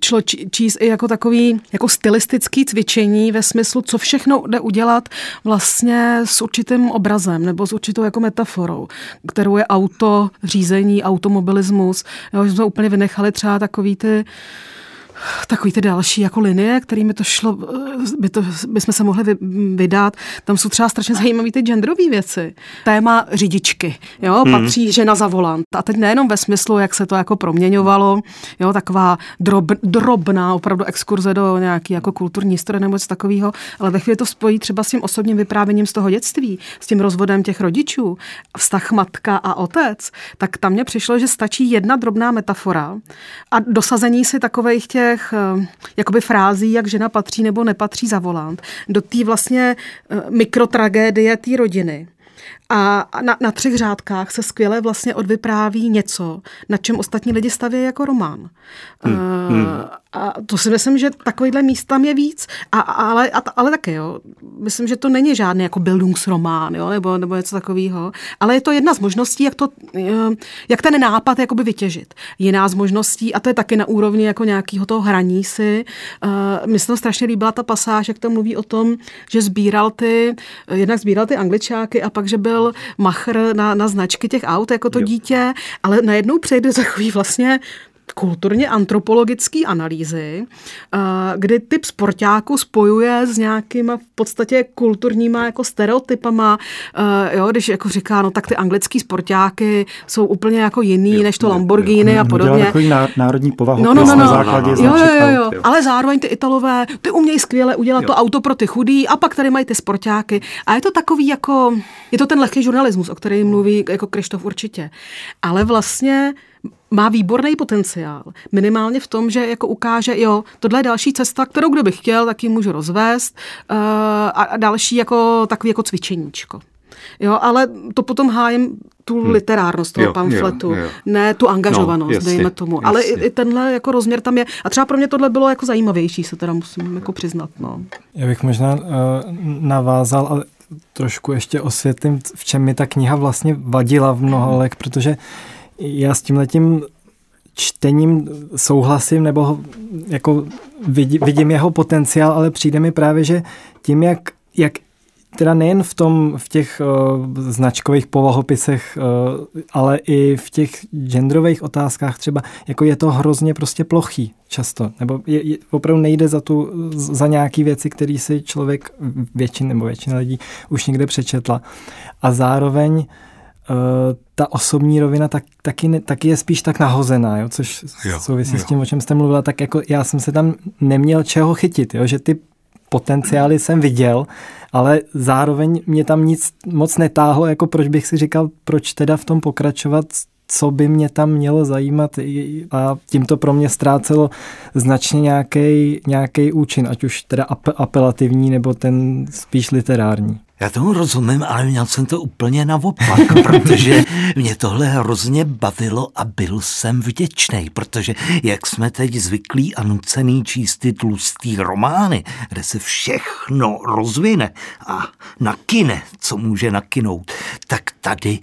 člo číst i jako takový jako stylistický cvičení ve smyslu, co všechno jde udělat vlastně s určitým obrazem nebo s určitou jako metaforou, kterou je auto, řízení, automobilismus. Jo, že jsme úplně vynechali třeba takový ty takový ty další jako linie, kterými to šlo, by, to, by jsme se mohli vydat. Tam jsou třeba strašně zajímavé ty genderové věci. Téma řidičky, jo, hmm. patří žena za volant. A teď nejenom ve smyslu, jak se to jako proměňovalo, jo, taková drob, drobná opravdu exkurze do nějaký jako kulturní historie nebo něco takového, ale ve chvíli to spojí třeba s tím osobním vyprávěním z toho dětství, s tím rozvodem těch rodičů, vztah matka a otec, tak tam mně přišlo, že stačí jedna drobná metafora a dosazení si takových těch těch eh, jakoby frází, jak žena patří nebo nepatří za volant, do té vlastně eh, mikrotragédie té rodiny. A na, na třech řádkách se skvěle vlastně odvypráví něco, na čem ostatní lidi staví jako román. Hmm. Uh, hmm. A to si myslím, že takovýhle míst tam je víc, a, ale, a, ale také, jo. Myslím, že to není žádný jako Bildungsromán, jo, nebo, nebo něco takového, ale je to jedna z možností, jak, to, jak ten nápad jakoby vytěžit. Jiná z možností, a to je taky na úrovni jako nějakého toho hraní si, uh, mně se to strašně líbila ta pasáž, jak to mluví o tom, že sbíral ty, jednak sbíral ty angličáky a pak, že byl machr na, na značky těch aut jako to jo. dítě, ale najednou přejde takový vlastně kulturně antropologické analýzy, eh, kdy typ sportáků spojuje s nějakýma v podstatě kulturníma jako stereotypama, eh, jo, když jako říká, no tak ty anglický sportáky jsou úplně jako jiný jo, než to Lamborghini jo, jo. a podobně. takový národní povahu no, no, no, no. základě jo, jo, jo, jo. Ale zároveň ty Italové, ty umějí skvěle udělat jo. to auto pro ty chudý a pak tady mají ty sportáky. A je to takový jako, je to ten lehký žurnalismus, o kterém mluví jako Krištof určitě. Ale vlastně má výborný potenciál. Minimálně v tom, že jako ukáže, jo, tohle je další cesta, kterou kdo by chtěl, tak ji můžu rozvést uh, a další jako takový jako cvičeníčko. Jo, ale to potom hájím tu hmm. literárnost toho jo, pamfletu, jo, jo. ne tu angažovanost, no, jasně, dejme tomu. Jasně. Ale i, i tenhle jako rozměr tam je. A třeba pro mě tohle bylo jako zajímavější, se teda musím jako přiznat. No. Já bych možná uh, navázal, ale trošku ještě osvětlím, v čem mi ta kniha vlastně vadila v mnoha hmm. lek, protože já s tím letím čtením souhlasím nebo jako vidím, vidím jeho potenciál, ale přijde mi právě, že tím, jak, jak teda nejen v tom, v těch uh, značkových povahopisech, uh, ale i v těch genderových otázkách třeba, jako je to hrozně prostě plochý často, nebo je, je, opravdu nejde za tu, za nějaký věci, které si člověk, většin nebo většina lidí už někde přečetla. A zároveň uh, ta osobní rovina tak, taky, taky je spíš tak nahozená, jo, což jo, souvisí jo. s tím, o čem jste mluvila, tak jako já jsem se tam neměl čeho chytit, jo, že ty potenciály jsem viděl, ale zároveň mě tam nic moc netáhlo, jako proč bych si říkal, proč teda v tom pokračovat, co by mě tam mělo zajímat a tím to pro mě ztrácelo značně nějaký účin, ať už teda apelativní nebo ten spíš literární. Já tomu rozumím, ale měl jsem to úplně naopak, (laughs) protože mě tohle hrozně bavilo a byl jsem vděčný, protože jak jsme teď zvyklí a nucený číst ty tlustý romány, kde se všechno rozvine a nakine, co může nakinout, tak tady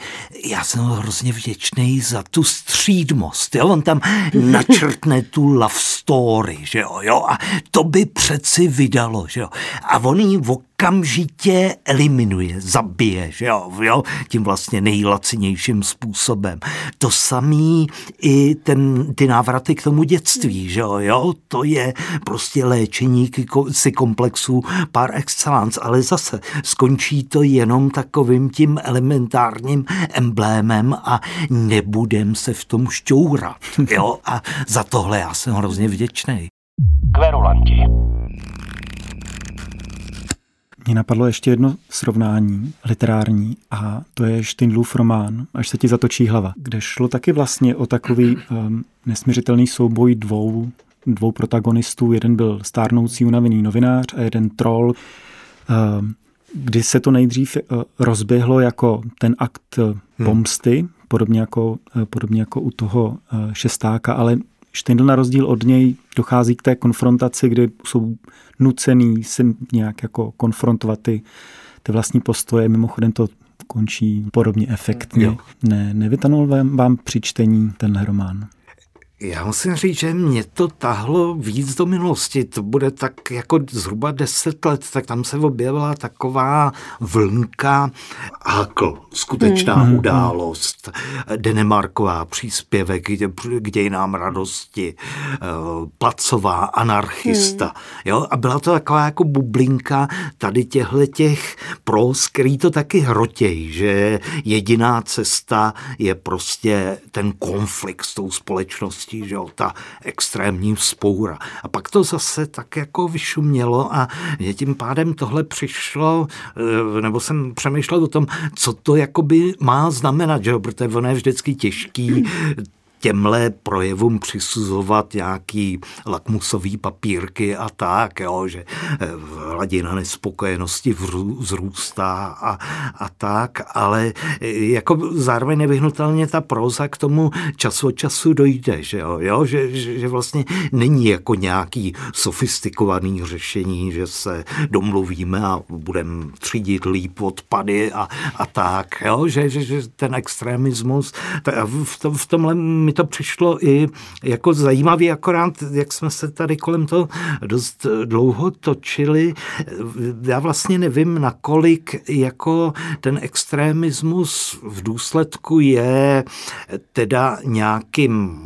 já jsem hrozně vděčný za tu střídmost. Jo? On tam načrtne tu love story, že jo, jo? a to by přeci vydalo, že jo. A on jí okamžitě eliminuje, zabije, že jo, jo, tím vlastně nejlacinějším způsobem. To samý i ten, ty návraty k tomu dětství, že jo, jo, to je prostě léčení si komplexu par excellence, ale zase skončí to jenom takovým tím elementárním emblémem a nebudem se v tom šťourat, jo, a za tohle já jsem hrozně vděčný. Kverulanti. Mně napadlo ještě jedno srovnání literární a to je Štindlův román Až se ti zatočí hlava, kde šlo taky vlastně o takový um, nesměřitelný souboj dvou, dvou protagonistů. Jeden byl stárnoucí unavený novinář a jeden troll. Um, kdy se to nejdřív uh, rozběhlo jako ten akt uh, pomsty, podobně jako, uh, podobně jako u toho uh, šestáka, ale Štindl na rozdíl od něj dochází k té konfrontaci, kdy jsou nucený si nějak jako konfrontovat ty, ty vlastní postoje. Mimochodem to končí podobně efektně. Jo. Ne, nevytanul vám, vám při čtení tenhle román? Já musím říct, že mě to tahlo víc do minulosti. To bude tak jako zhruba deset let, tak tam se objevila taková vlnka Hakl, skutečná hmm. událost, Denemarková příspěvek k dějinám radosti, eh, Placová, anarchista. Hmm. Jo? A byla to taková jako bublinka tady těchto těch pros, který to taky hrotěj, že jediná cesta je prostě ten konflikt s tou společností společností, že jo, ta extrémní spoura. A pak to zase tak jako vyšumělo a mě tím pádem tohle přišlo, eh, nebo jsem přemýšlel o tom, co to jakoby má znamenat, že jo, protože ono je vždycky těžký těmhle projevům přisuzovat nějaký lakmusový papírky a tak, jo, že eh, hladina nespokojenosti vzrůstá a, a tak, ale eh, jako zároveň nevyhnutelně ta proza k tomu času od času dojde, že, jo, jo že, že, že vlastně není jako nějaký sofistikovaný řešení, že se domluvíme a budeme třídit líp odpady a, a tak, jo, že, že, že ten extremismus v, tom, v tomhle mi to přišlo i jako zajímavý, akorát jak jsme se tady kolem toho dost dlouho točili, já vlastně nevím, nakolik jako ten extremismus v důsledku je teda nějakým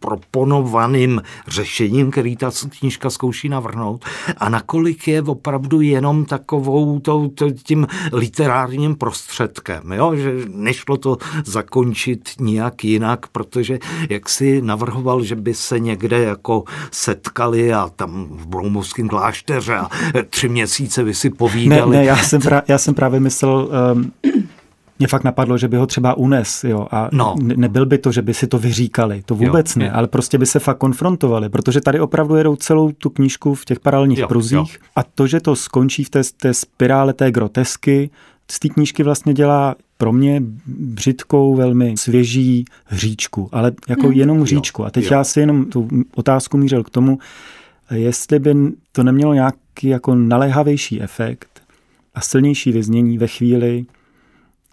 proponovaným řešením, který ta knížka zkouší navrhnout a nakolik je opravdu jenom takovou to, to, tím literárním prostředkem, jo? že nešlo to zakončit nijak jinak, protože jak si navrhoval, že by se někde jako setkali a tam v Broumovském klášteře a tři měsíce by si povídali. Ne, ne já, jsem pra, já jsem právě myslel um Mě fakt napadlo, že by ho třeba unes, jo, a No. ne- nebyl by to, že by si to vyříkali, to vůbec Jo, ne, je. ale prostě by se fakt konfrontovali, protože tady opravdu jedou celou tu knížku v těch paralelních Jo, pruzích a to, že to skončí v té, té spirále té grotesky, z té knížky vlastně dělá pro mě břitkou, velmi svěží hříčku, ale jako jenom hříčku. A teď jo. já si jenom tu otázku mířil k tomu, jestli by to nemělo nějaký jako naléhavější efekt a silnější vyznění ve chvíli,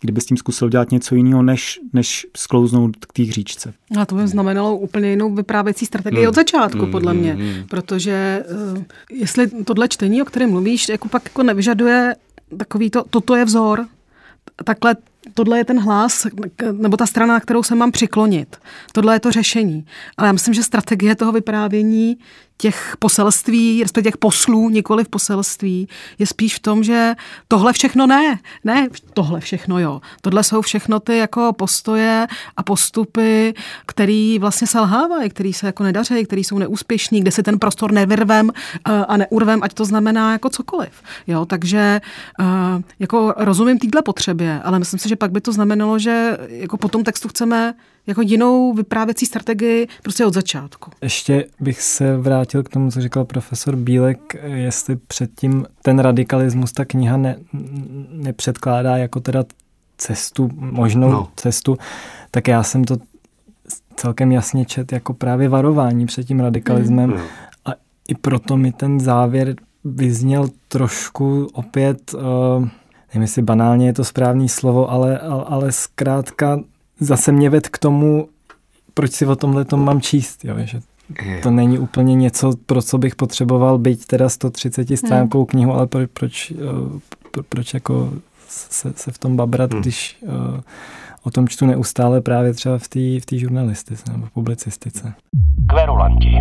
kdyby s tím zkusil dělat něco jiného, než, než sklouznout k té hříčce. A to by znamenalo úplně jinou vyprávěcí strategii Hmm. od začátku, Hmm, podle hmm, mě. hmm. Protože uh, jestli tohle čtení, o kterém mluvíš, jako pak jako nevyžaduje takový to, toto je vzor, takhle tohle je ten hlas, nebo ta strana, na kterou se mám přiklonit. Tohle je to řešení. Ale já myslím, že strategie toho vyprávění těch poselství, respektive těch poslů, nikoli v poselství, je spíš v tom, že tohle všechno ne. Ne, tohle všechno jo. Tohle jsou všechno ty jako postoje a postupy, který vlastně selhávají, který se jako nedaří, který jsou neúspěšný, kde si ten prostor nevyrvem eh, a neurvem, ať to znamená jako cokoliv. Jo, takže eh, jako rozumím týhle potřebě, ale myslím si, že pak by to znamenalo, že jako po tom textu chceme jako jinou vyprávěcí strategii prostě od začátku. Ještě bych se vrátil k tomu, co říkal profesor Bílek, jestli předtím ten radikalismus ta kniha ne, nepředkládá jako teda cestu, možnou No. cestu, tak já jsem to celkem jasně čet jako právě varování před tím radikalismem Mm. a i proto mi ten závěr vyzněl trošku opět, uh, nevím, jestli banálně je to správný slovo, ale, ale, ale zkrátka zase mě ved k tomu, proč si o tomhle tom mám číst, jo, že to není úplně něco, pro co bych potřeboval být teda 130 stránkou knihu, ale pro, proč, eh, pro, proč jako se, se v tom babrat, Hmm. když uh, o tom čtu neustále právě třeba v té v žurnalistice nebo v publicistice. Kverulanti.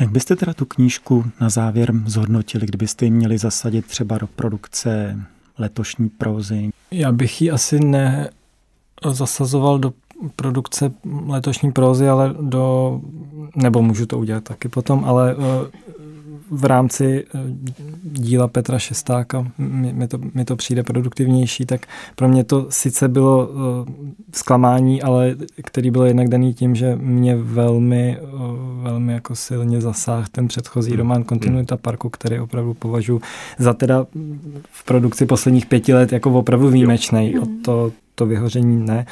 Jak byste teda tu knížku na závěr zhodnotili, kdybyste ji měli zasadit třeba do produkce letošní prózy? Já bych ji asi ne zasazoval do produkce letošní prózy, ale do, nebo můžu to udělat taky potom, ale eh, v rámci eh, díla Petra Šestáka mi, mi, to, mi to přijde produktivnější, tak pro mě to sice bylo eh, zklamání, ale který byl jednak daný tím, že mě velmi, velmi jako silně zasáhl ten předchozí román Kontinuita parku, který opravdu považuji za teda v produkci posledních pěti let jako opravdu výjimečný. O to, to vyhoření ne,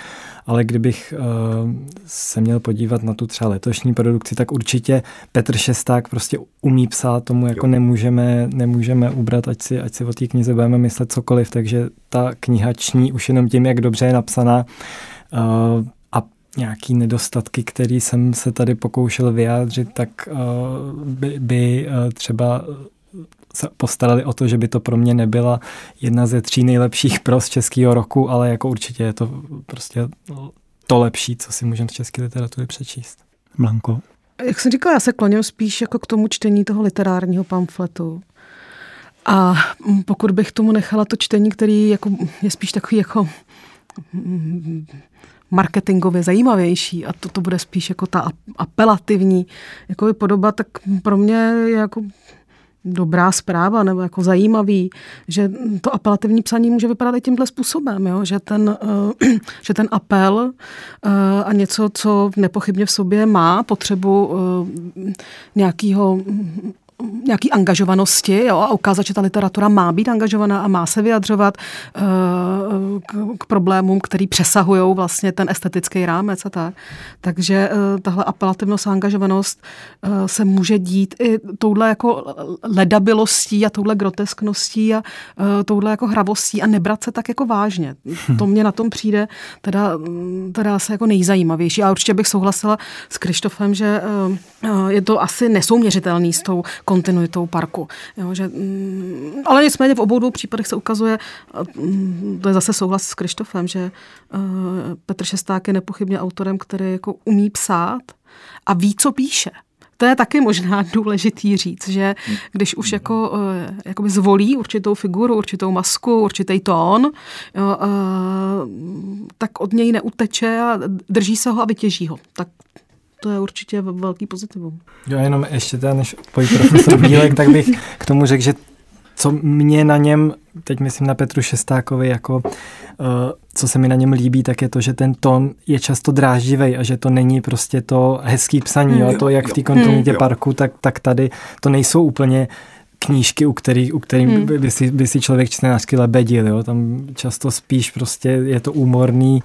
ale kdybych uh, se měl podívat na tu třeba letošní produkci, tak určitě Petr Šesták prostě umí psát, tomu jako nemůžeme, nemůžeme ubrat, ať si, ať si o té knize budeme myslet cokoliv, takže ta kniha ční už jenom tím, jak dobře je napsaná uh, a nějaký nedostatky, který jsem se tady pokoušel vyjádřit, tak uh, by, by uh, třeba postarali o to, že by to pro mě nebyla jedna ze tří nejlepších pros českého roku, ale jako určitě je to prostě to lepší, co si můžeme z české literatury přečíst. Blanko? Jak jsem říkala, já se kloním spíš jako k tomu čtení toho literárního pamfletu. A pokud bych tomu nechala to čtení, který jako je spíš takový jako mm, marketingově zajímavější a to, to bude spíš jako ta apelativní jako podoba, tak pro mě je jako dobrá zpráva nebo jako zajímavý, že to apelativní psaní může vypadat i tímhle způsobem, jo? Že, ten, uh, (clears throat) že ten apel uh, a něco, co nepochybně v sobě má potřebu uh, nějakého nějaký angažovanosti jo, a ukázat, že ta literatura má být angažovaná a má se vyjadřovat uh, k, k problémům, který přesahují vlastně ten estetický rámec a tak. Takže uh, tahle apelativnost a angažovanost uh, se může dít i touhle jako ledabilostí a touhle groteskností a uh, touhle jako hravostí a nebrat se tak jako vážně. To mě na tom přijde teda, teda se jako nejzajímavější. A určitě bych souhlasila s Krištofem, že uh, je to asi nesouměřitelný s tou kontinuitou parku. Jo, že, mm, ale nicméně v obou dvou případech se ukazuje, mm, to je zase souhlas s Krištofem, že uh, Petr Šesták je nepochybně autorem, který jako umí psát a ví, co píše. To je taky možná (laughs) důležitý říct, že když už jako, jakoby zvolí určitou figuru, určitou masku, určitý tón, jo, tak od něj neuteče a drží se ho a vytěží ho. Tak to je určitě velký pozitivum. Jo, jenom ještě teda, než odpoví profesor Bílek, tak bych k tomu řekl, že co mě na něm, teď myslím na Petru Šestákovi, jako uh, co se mi na něm líbí, tak je to, že ten tón je často dráždivý a že to není prostě to hezký psaní, jo, to jak v té kontinuitě parku, tak, tak tady to nejsou úplně knížky, u kterých, u kterých hmm. by, si, by si člověk čtenářsky lebedil, jo? tam často spíš prostě je to úmorný,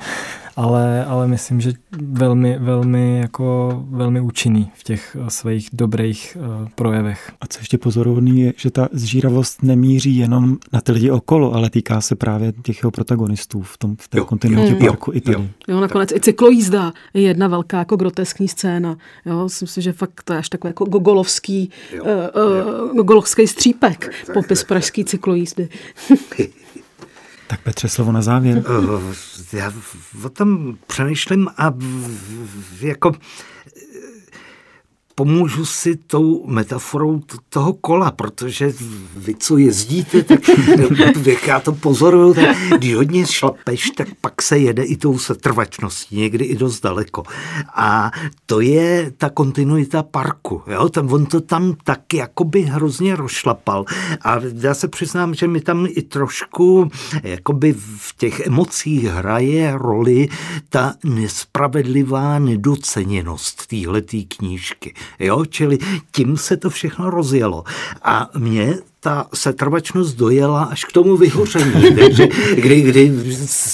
ale, ale myslím, že velmi, velmi, jako, velmi účinný v těch eh, svých dobrých uh, projevech. A co ještě pozorovný je, že ta zžíravost nemíří jenom na ty lidi okolo, ale týká se právě těch jeho protagonistů v, tom, v té kontinuitě hmm. parku i tady. Jo, jo nakonec i cyklojízda je jedna velká jako groteskní scéna. Jo, myslím si, že fakt to je až takový jako gogolovský, jo, uh, uh, gogolovský střípek, popis pražský cyklojízdy. (laughs) Tak Petře, slovo na závěr. Já o tom přemýšlím a jako pomůžu si tou metaforou toho kola, protože vy, co jezdíte, tak (laughs) jak já to pozoruju, tak když hodně šlapeš, tak pak se jede i tou setrvačností, někdy i dost daleko. A to je ta kontinuita parku. Jo? Ten, on to tam tak jakoby hrozně rozšlapal. A já se přiznám, že mi tam i trošku jakoby v těch emocích hraje roli ta nespravedlivá nedoceněnost téhletý knížky. Jo? Čili tím se to všechno rozjelo. A mě ta setrvačnost dojela až k tomu vyhoření. (laughs) Takže kdy, kdy,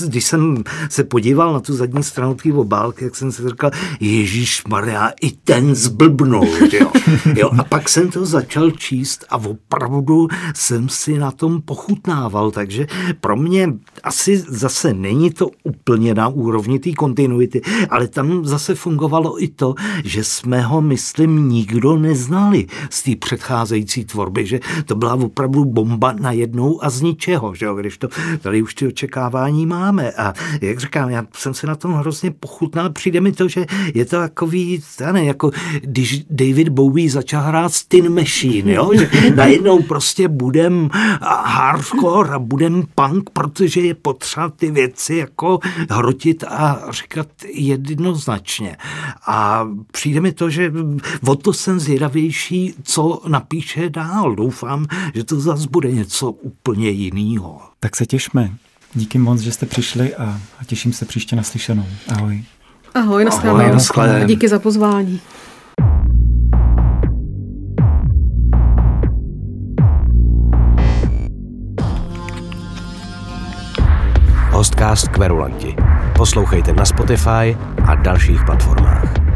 když jsem se podíval na tu zadní stranu té obálky, jak jsem si říkal, Ježíš Maria, i ten zblbnul. Jo? (laughs) Jo? A pak jsem to začal číst a opravdu jsem si na tom pochutnával. Takže pro mě asi zase není to úplně na úrovni té kontinuity, ale tam zase fungovalo i to, že jsme ho, myslím, nikdo neznali z té předcházející tvorby, že to byla opravdu bomba na jednou a z ničeho, že jo? když to tady už ty očekávání máme. A jak říkám, já jsem se na tom hrozně pochutnal, přijde mi to, že je to takový, ne, jako když David Bowie začal hrát Tin Machine, jo? že (laughs) najednou prostě budem hardcore a budem punk, protože je potřeba ty věci jako hrotit a říkat jednoznačně. A přijde mi to, že o to jsem zvědavější, co napíše dál. Doufám, že to zase bude něco úplně jiného. Tak se těšme. Díky moc, že jste přišli a, a těším se příště naslyšenou. Ahoj. Ahoj, naschledanou. Díky za pozvání. Hostcast Kverulanti. Poslouchejte na Spotify a dalších platformách.